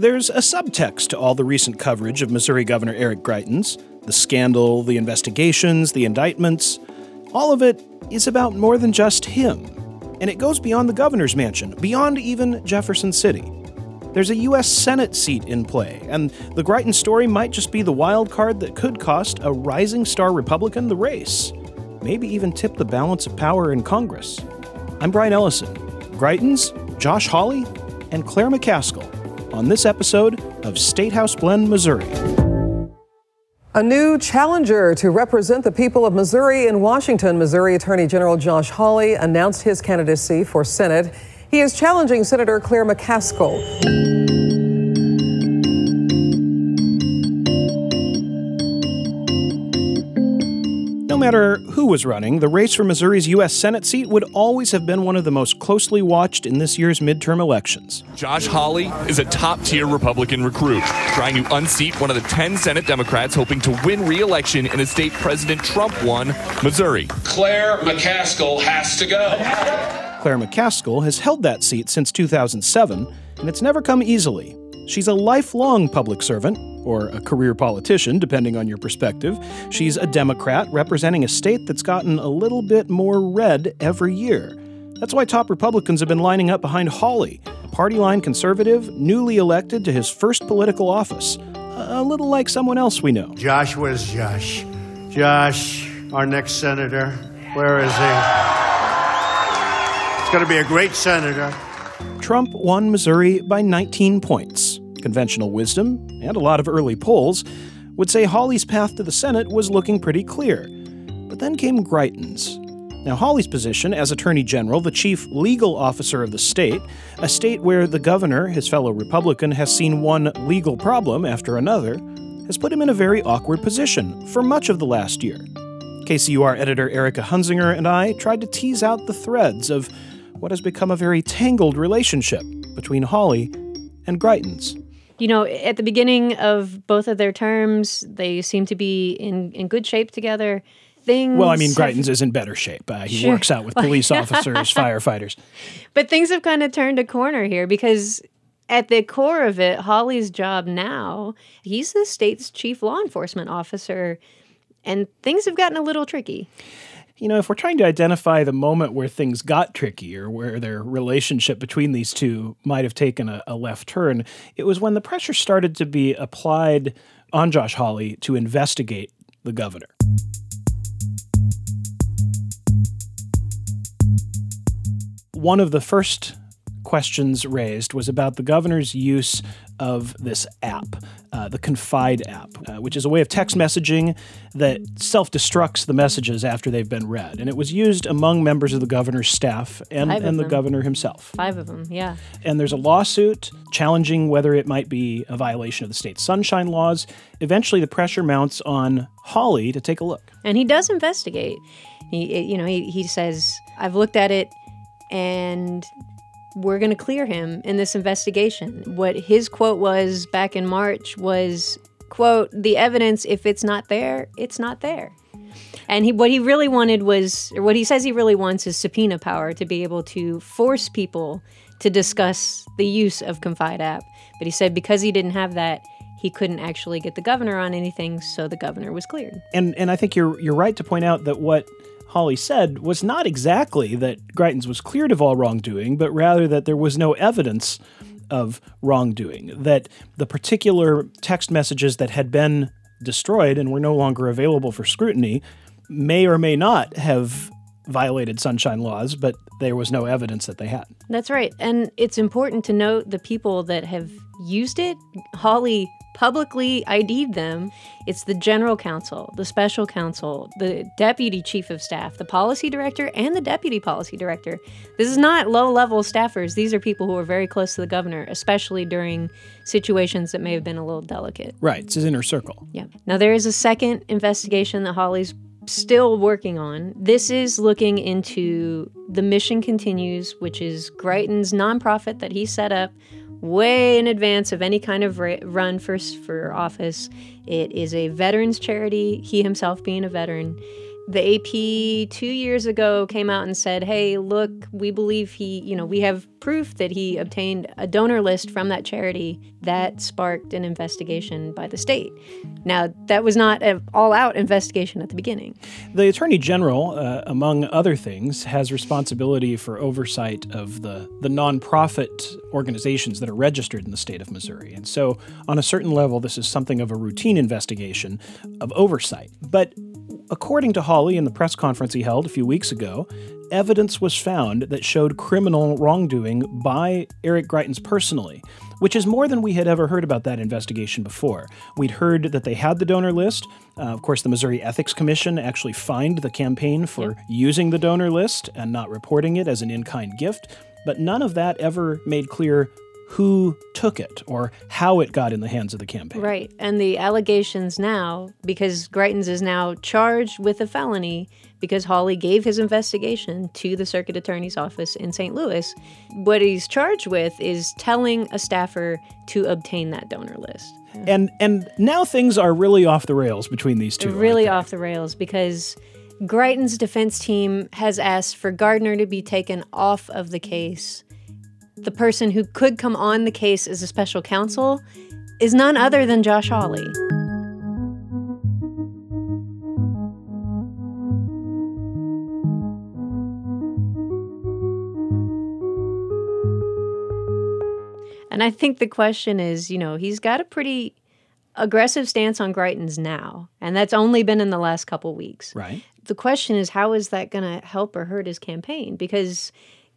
There's a subtext to all the recent coverage of Missouri Governor Eric Greitens the scandal, the investigations, the indictments. All of it is about more than just him. And it goes beyond the governor's mansion, beyond even Jefferson City. There's a U.S. Senate seat in play, and the Greitens story might just be the wild card that could cost a rising star Republican the race, maybe even tip the balance of power in Congress. I'm Brian Ellison. Greitens, Josh Hawley, and Claire McCaskill on this episode of State House Blend, Missouri. A new challenger to represent the people of Missouri in Washington, Missouri Attorney General Josh Hawley announced his candidacy for Senate. He is challenging Senator Claire McCaskill. No matter was running, the race for Missouri's U.S. Senate seat would always have been one of the most closely watched in this year's midterm elections. Josh Hawley is a top tier Republican recruit, trying to unseat one of the 10 Senate Democrats hoping to win re election in a state President Trump won, Missouri. Claire McCaskill has to go. Claire McCaskill has held that seat since 2007, and it's never come easily. She's a lifelong public servant, or a career politician, depending on your perspective. She's a Democrat representing a state that's gotten a little bit more red every year. That's why top Republicans have been lining up behind Hawley, a party line conservative, newly elected to his first political office. A little like someone else we know. Josh, where's Josh? Josh, our next senator. Where is he? It's going to be a great senator. Trump won Missouri by 19 points. Conventional wisdom, and a lot of early polls, would say Hawley's path to the Senate was looking pretty clear. But then came Greitens. Now, Hawley's position as Attorney General, the chief legal officer of the state, a state where the governor, his fellow Republican, has seen one legal problem after another, has put him in a very awkward position for much of the last year. KCUR editor Erica Hunzinger and I tried to tease out the threads of what has become a very tangled relationship between Hawley and Greitens. You know, at the beginning of both of their terms, they seem to be in, in good shape together. Things well, I mean, have- Greitens is in better shape. Uh, he Sure. works out with police officers, firefighters. But things have kind of turned a corner here because at the core of it, Hawley's job now, he's the state's chief law enforcement officer, and things have gotten a little tricky. You know, if we're trying to identify the moment where things got tricky or where their relationship between these two might have taken a, a left turn, it was when the pressure started to be applied on Josh Hawley to investigate the governor. One of the first questions raised was about the governor's use of this app, uh, the Confide app, uh, which is a way of text messaging that self destructs the messages after they've been read. And it was used among members of the governor's staff and, Five and the them. governor himself. Five of them, yeah. And there's a lawsuit challenging whether it might be a violation of the state's sunshine laws. Eventually, the pressure mounts on Hawley to take a look. And he does investigate. He, you know, he, he says, I've looked at it and we're going to clear him in this investigation. What his quote was back in March was, quote, the evidence, if it's not there, it's not there. And he, what he really wanted was, or what he says he really wants is subpoena power to be able to force people to discuss the use of Confide app. But he said because he didn't have that, he couldn't actually get the governor on anything, so the governor was cleared. And and I think you're you're right to point out that what Hawley said was not exactly that Greitens was cleared of all wrongdoing, but rather that there was no evidence of wrongdoing. That the particular text messages that had been destroyed and were no longer available for scrutiny may or may not have violated sunshine laws, but there was no evidence that they had. That's right. And it's important to note the people that have used it. Hawley publicly ID'd them. It's the general counsel, the special counsel, the deputy chief of staff, the policy director, and the deputy policy director. This is not low level staffers. These are people who are very close to the governor, especially during situations that may have been a little delicate. Right, it's his inner circle. Yeah. Now there is a second investigation that Hawley's still working on. This is looking into the Mission Continues, which is Greitens' nonprofit that he set up way in advance of any kind of run for for office. It is a veterans charity. He himself being a veteran. The AP two years ago came out and said, hey, look, we believe he, you know, we have proof that he obtained a donor list from that charity. That sparked an investigation by the state. Now, that was not an all out investigation at the beginning. The Attorney General, uh, among other things, has responsibility for oversight of the, the nonprofit organizations that are registered in the state of Missouri. And so, on a certain level, this is something of a routine investigation of oversight. But according to Hawley in the press conference he held a few weeks ago, evidence was found that showed criminal wrongdoing by Eric Greitens personally, which is more than we had ever heard about that investigation before. We'd heard that they had the donor list. Uh, of course, the Missouri Ethics Commission actually fined the campaign for yep. using the donor list and not reporting it as an in kind gift, but none of that ever made clear who took it or how it got in the hands of the campaign. Right. And the allegations now, because Greitens is now charged with a felony because Hawley gave his investigation to the circuit attorney's office in St. Louis, what he's charged with is telling a staffer to obtain that donor list. And and now things are really off the rails between these two. Really off the rails because Greitens' defense team has asked for Gardner to be taken off of the case the person who could come on the case as a special counsel is none other than Josh Hawley. And I think the question is, you know, he's got a pretty aggressive stance on Greitens now, and that's only been in the last couple weeks. Right. The question is, how is that going to help or hurt his campaign? Because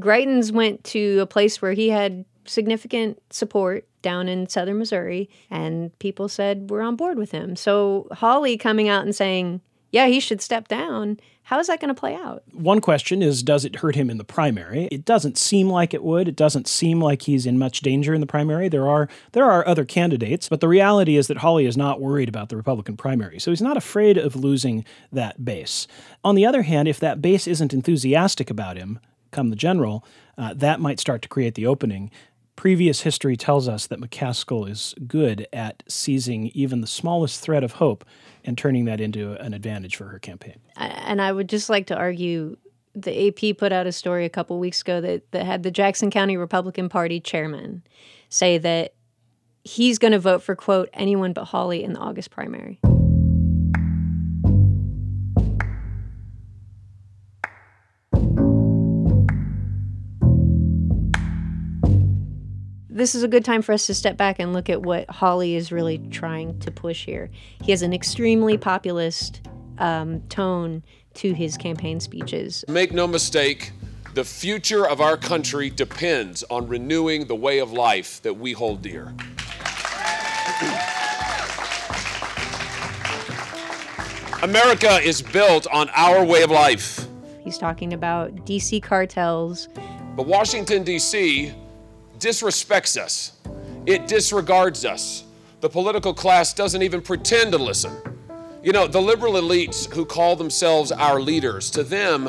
Greitens went to a place where he had significant support down in southern Missouri, and people said we're on board with him. So Hawley coming out and saying, yeah, he should step down. How is that going to play out? One question is Does it hurt him in the primary? It doesn't seem like it would. It doesn't seem like he's in much danger in the primary. There are there are other candidates, but the reality is that Hawley is not worried about the Republican primary. So he's not afraid of losing that base. On the other hand, if that base isn't enthusiastic about him, come the general, uh, that might start to create the opening. Previous history tells us that McCaskill is good at seizing even the smallest thread of hope and turning that into an advantage for her campaign. And I would just like to argue the AP put out a story a couple weeks ago that, that had the Jackson County Republican Party chairman say that he's going to vote for, quote, anyone but Hawley in the August primary. This is a good time for us to step back and look at what Hawley is really trying to push here. He has an extremely populist um, tone to his campaign speeches. Make no mistake, the future of our country depends on renewing the way of life that we hold dear. America is built on our way of life. He's talking about DC cartels. But Washington, D.C disrespects us, it disregards us. The political class doesn't even pretend to listen. You know, the liberal elites who call themselves our leaders, to them,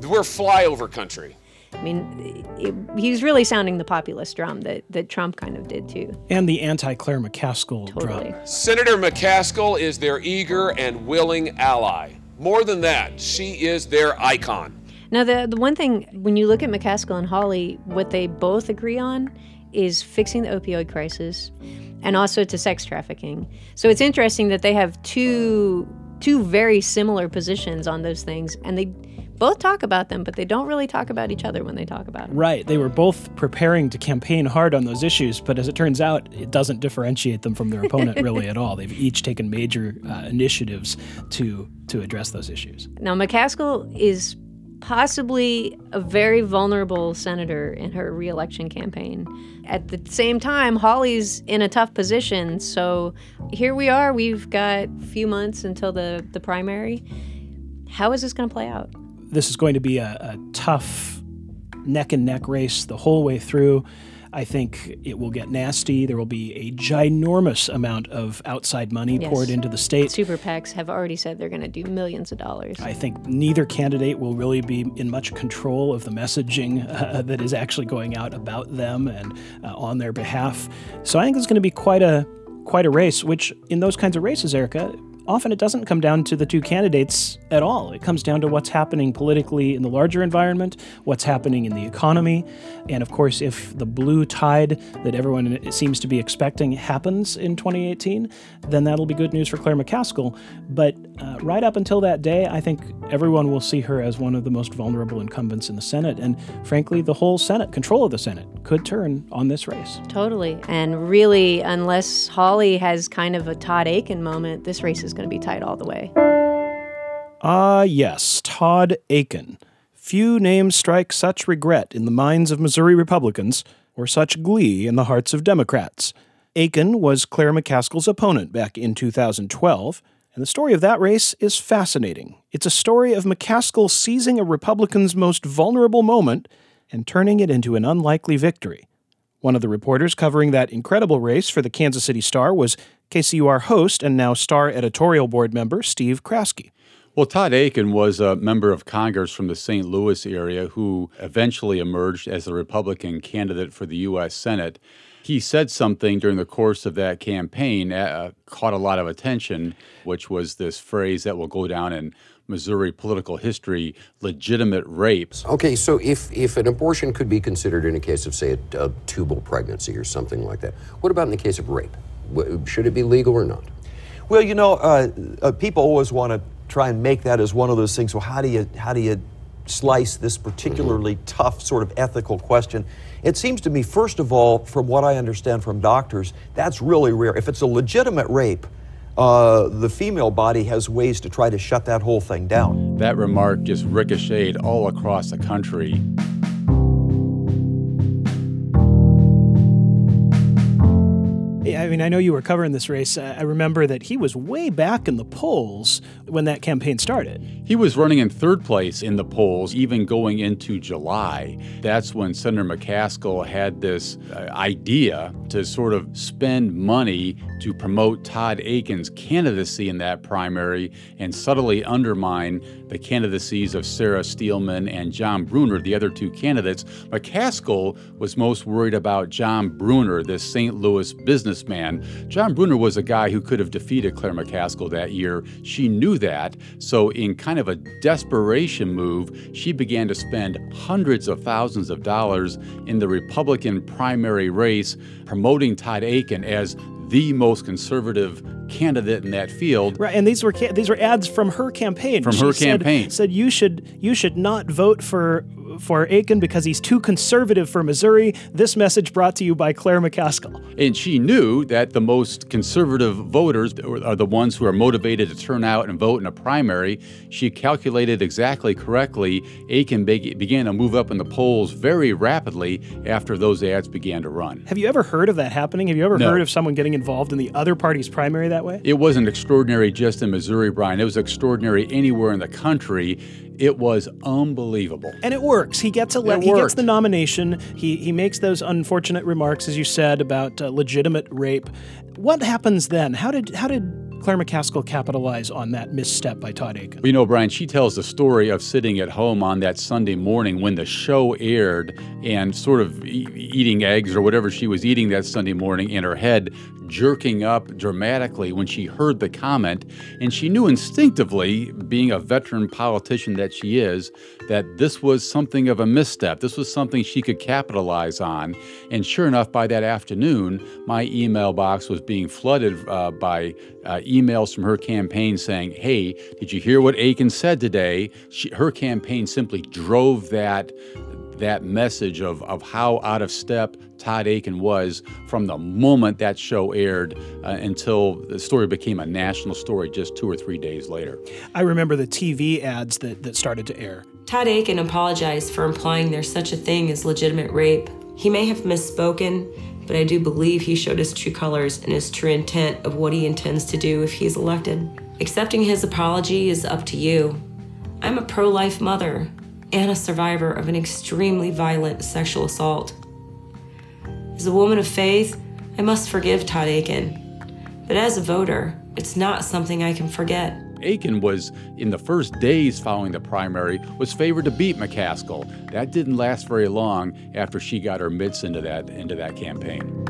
we're flyover country. I mean, it, he's really sounding the populist drum that, that Trump kind of did too. And the anti Claire McCaskill totally. drum. Senator McCaskill is their eager and willing ally. More than that, she is their icon. Now, the, the one thing, when you look at McCaskill and Hawley, what they both agree on is fixing the opioid crisis and also to sex trafficking. So it's interesting that they have two two very similar positions on those things and they both talk about them, but they don't really talk about each other when they talk about them. Right. They were both preparing to campaign hard on those issues, but as it turns out, it doesn't differentiate them from their opponent really at all. They've each taken major uh, initiatives to to address those issues. Now, McCaskill is possibly a very vulnerable senator in her reelection campaign. At the same time, Hawley's in a tough position. So here we are. We've got a few months until the, the primary. How is this going to play out? This is going to be a, a tough neck and neck race the whole way through. I think it will get nasty. There will be a ginormous amount of outside money yes. poured into the state. Super PACs have already said they're going to do millions of dollars. I think neither candidate will really be in much control of the messaging uh, that is actually going out about them and uh, on their behalf. So I think it's going to be quite a quite a race. Which in those kinds of races, Erica, often it doesn't come down to the two candidates at all. It comes down to what's happening politically in the larger environment, what's happening in the economy, and of course, if the blue tide that everyone seems to be expecting happens in 2018, then that'll be good news for Claire McCaskill. But uh, right up until that day, I think everyone will see her as one of the most vulnerable incumbents in the Senate. And frankly, the whole Senate, control of the Senate, could turn on this race. Totally. And really, unless Hawley has kind of a Todd Akin moment, this race is going to be tight all the way. Ah, uh, yes, Todd Akin. Few names strike such regret in the minds of Missouri Republicans or such glee in the hearts of Democrats. Akin was Claire McCaskill's opponent back in 2012, and the story of that race is fascinating. It's a story of McCaskill seizing a Republican's most vulnerable moment and turning it into an unlikely victory. One of the reporters covering that incredible race for the Kansas City Star was KCUR host and now Star editorial board member Steve Kraske. Well, Todd Akin was a member of Congress from the St. Louis area who eventually emerged as the Republican candidate for the U.S. Senate. He said something during the course of that campaign, uh, caught a lot of attention, which was this phrase that will go down in Missouri political history legitimate rapes. Okay, so if, if an abortion could be considered in a case of, say, a, a tubal pregnancy or something like that, what about in the case of rape? Should it be legal or not? Well, you know, uh, uh, people always want to try and make that as one of those things. Well, how do you how do you slice this particularly mm-hmm. tough sort of ethical question? It seems to me, first of all, from what I understand from doctors, that's really rare. If it's a legitimate rape, uh, the female body has ways to try to shut that whole thing down. That remark just ricocheted all across the country. Mean, I know you were covering this race. I remember that he was way back in the polls when that campaign started. He was running in third place in the polls, even going into July. That's when Senator McCaskill had this uh, idea to sort of spend money to promote Todd Akin's candidacy in that primary and subtly undermine the candidacies of Sarah Steelman and John Brunner, the other two candidates. McCaskill was most worried about John Brunner, this St. Louis businessman. John Brunner was a guy who could have defeated Claire McCaskill that year. She knew that. So, in kind of a desperation move, she began to spend hundreds of thousands of dollars in the Republican primary race, promoting Todd Akin as the most conservative candidate in that field. Right, and these were ca- these were ads from her campaign. From she her said, campaign, said you should you should not vote for for Akin because he's too conservative for Missouri. This message brought to you by Claire McCaskill. And she knew that the most conservative voters are the ones who are motivated to turn out and vote in a primary. She calculated exactly correctly. Akin began to move up in the polls very rapidly after those ads began to run. Have you ever heard of that happening? Have you ever no. heard of someone getting involved in the other party's primary that way? It wasn't extraordinary just in Missouri, Brian. It was extraordinary anywhere in the country. It was unbelievable. And it works. He gets a le- he gets the nomination. He he makes those unfortunate remarks as you said about uh, legitimate rape. What happens then? How did how did Claire McCaskill capitalize on that misstep by Todd Akin? You know, Brian, she tells the story of sitting at home on that Sunday morning when the show aired and sort of e- eating eggs or whatever she was eating that Sunday morning, and her head jerking up dramatically when she heard the comment. And she knew instinctively, being a veteran politician that she is, that this was something of a misstep. This was something she could capitalize on. And sure enough, by that afternoon, my email box was being flooded uh, by uh, emails from her campaign saying, Hey, did you hear what Akin said today? She, her campaign simply drove that that message of, of how out of step Todd Akin was from the moment that show aired uh, until the story became a national story just two or three days later. I remember the TV ads that, that started to air. Todd Akin apologized for implying there's such a thing as legitimate rape. He may have misspoken, but I do believe he showed his true colors and his true intent of what he intends to do if he's elected. Accepting his apology is up to you. I'm a pro life mother and a survivor of an extremely violent sexual assault. As a woman of faith, I must forgive Todd Akin. But as a voter, it's not something I can forget. Akin was, in the first days following the primary, was favored to beat McCaskill. That didn't last very long after she got her mitts into that, into that campaign.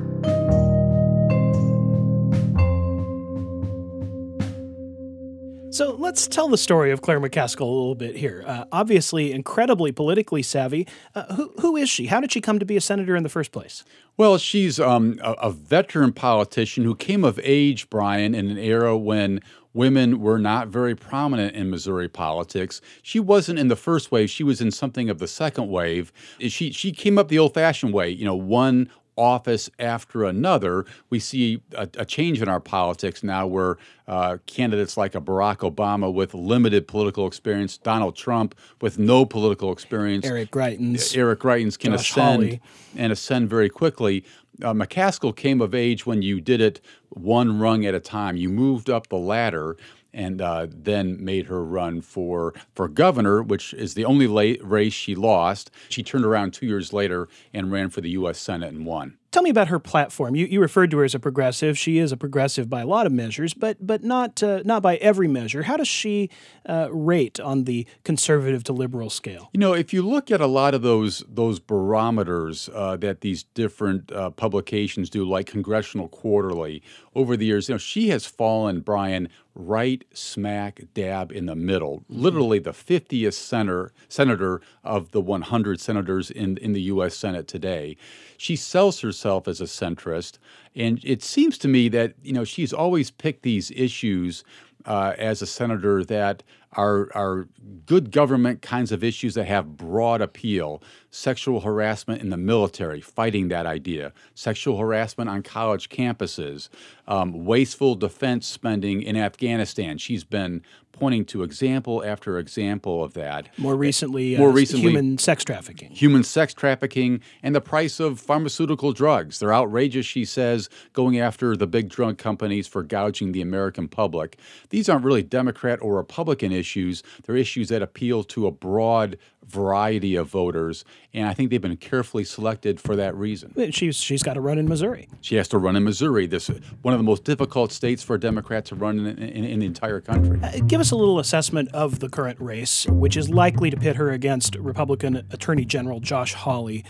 So let's tell the story of Claire McCaskill a little bit here. Uh, obviously, incredibly politically savvy. Uh, who, who is she? How did she come to be a senator in the first place? Well, she's um, a, a veteran politician who came of age, Brian, in an era when women were not very prominent in Missouri politics. She wasn't in the first wave, she was in something of the second wave. She she came up the old-fashioned way, you know, one office after another. We see a, a change in our politics now where uh, candidates like a Barack Obama with limited political experience, Donald Trump with no political experience, Eric Greitens, Eric Greitens can Josh ascend Hawley. and ascend very quickly. Uh, McCaskill came of age when you did it one rung at a time. You moved up the ladder and uh, then made her run for for governor, which is the only race she lost. She turned around two years later and ran for the U.S. Senate and won. Tell me about her platform. You, you referred to her as a progressive. She is a progressive by a lot of measures, but but not uh, not by every measure. How does she uh, rate on the conservative to liberal scale? You know, if you look at a lot of those those barometers uh, that these different uh, publications do, like Congressional Quarterly, over the years, you know, she has fallen, Brian, right smack dab in the middle, literally the 50th senator, senator of the 100 senators in, in the U.S. Senate today. She sells herself as a centrist, and it seems to me that you know she's always picked these issues uh, as a senator that are are good government kinds of issues that have broad appeal. Sexual harassment in the military, fighting that idea. Sexual harassment on college campuses. Um, wasteful defense spending in Afghanistan. She's been pointing to example after example of that. More recently, More uh, recently, human sex trafficking. human sex trafficking and the price of pharmaceutical drugs. They're outrageous, she says, going after the big drug companies for gouging the American public. These aren't really Democrat or Republican issues. They're issues that appeal to a broad variety of voters, and I think they've been carefully selected for that reason. She's she's got to run in Missouri. She has to run in Missouri, this one of the most difficult states for a Democrat to run in, in, in the entire country. Uh, Give us a little assessment of the current race, which is likely to pit her against Republican Attorney General Josh Hawley.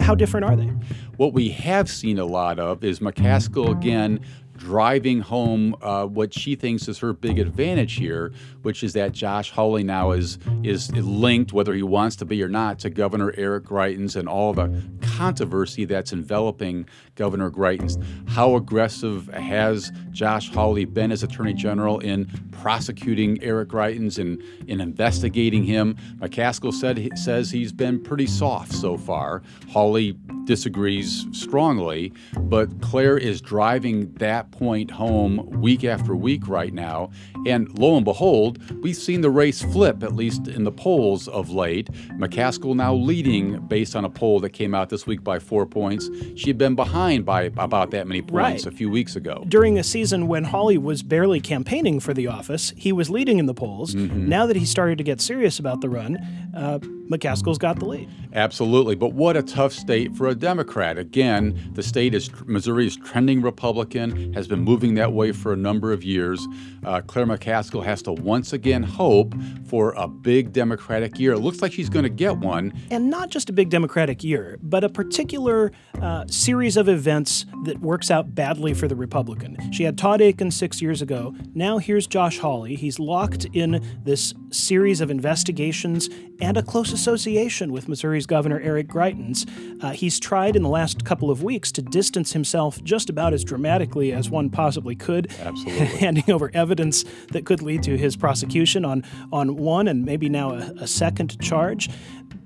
How different are they? What we have seen a lot of is McCaskill again driving home uh, what she thinks is her big advantage here, which is that Josh Hawley now is is linked, whether he wants to be or not, to Governor Eric Greitens and all the controversy that's enveloping Governor Greitens. How aggressive has Josh Hawley been as Attorney General in prosecuting Eric Greitens and in investigating him? McCaskill said says he's been pretty soft so far. Hawley disagrees strongly, but Claire is driving that point home week after week right now. And lo and behold, we've seen the race flip, at least in the polls of late. McCaskill now leading based on a poll that came out this week by four points. She had been behind by about that many points Right. a few weeks ago. During a season when Hawley was barely campaigning for the office, he was leading in the polls. Mm-hmm. Now that he started to get serious about the run, uh, McCaskill's got the lead. Absolutely, but what a tough state for a Democrat. Again, the state is Missouri is trending Republican, has been moving that way for a number of years. Uh, Claire McCaskill has to once again hope for a big Democratic year. It looks like she's going to get one. And not just a big Democratic year, but a particular uh, series of events that works out badly for the Republican. She had Todd Akin six years ago. Now here's Josh Hawley. He's locked in this series of investigations and a close association with Missouri's Governor Eric Greitens. Uh, he's tried in the last couple of weeks to distance himself just about as dramatically as one possibly could, Absolutely. handing over evidence that could lead to his prosecution on, on one and maybe now a, a second charge.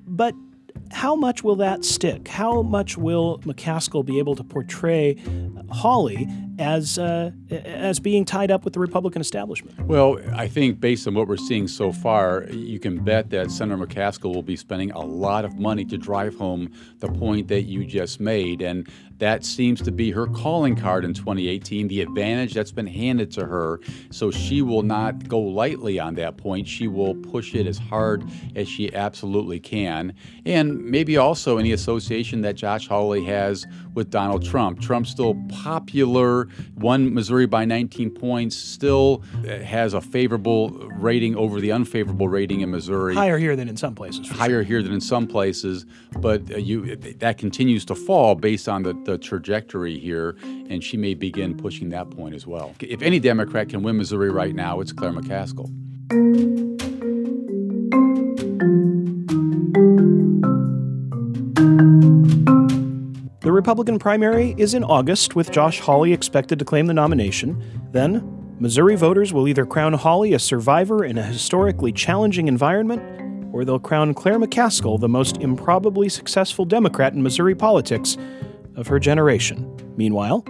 But how much will that stick? How much will McCaskill be able to portray Hawley as uh, as being tied up with the Republican establishment? Well, I think based on what we're seeing so far, you can bet that Senator McCaskill will be spending a lot of money to drive home the point that you just made. And that seems to be her calling card in 2018, the advantage that's been handed to her. So she will not go lightly on that point. She will push it as hard as she absolutely can. And maybe also any association that Josh Hawley has with Donald Trump. Trump's still popular won Missouri by 19 points, still uh, has a favorable rating over the unfavorable rating in Missouri. Higher here than in some places. Higher here than in some places, but uh, you that continues to fall based on the, the trajectory here, and she may begin pushing that point as well. If any Democrat can win Missouri right now, it's Claire McCaskill. Republican primary is in August, with Josh Hawley expected to claim the nomination. Then, Missouri voters will either crown Hawley a survivor in a historically challenging environment, or they'll crown Claire McCaskill the most improbably successful Democrat in Missouri politics of her generation. Meanwhile,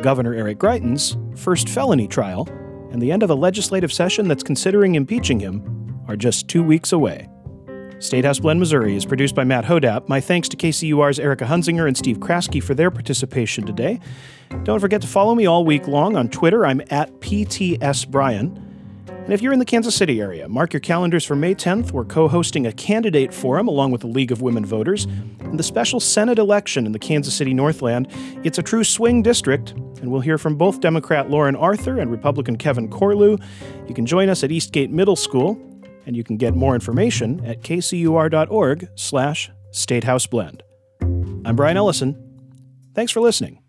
Governor Eric Greitens' first felony trial and the end of a legislative session that's considering impeaching him are just two weeks away. Statehouse Blend, Missouri is produced by Matt Hodapp. My thanks to KCUR's Erica Hunzinger and Steve Kraske for their participation today. Don't forget to follow me all week long on Twitter. I'm at PTSBryan. And if you're in the Kansas City area, mark your calendars for May 10th. We're co hosting a candidate forum along with the League of Women Voters and the special Senate election in the Kansas City Northland. It's a true swing district, and we'll hear from both Democrat Lauren Arthur and Republican Kevin Corlew. You can join us at Eastgate Middle School and you can get more information at kcur.org slash statehouseblend. I'm Brian Ellison. Thanks for listening.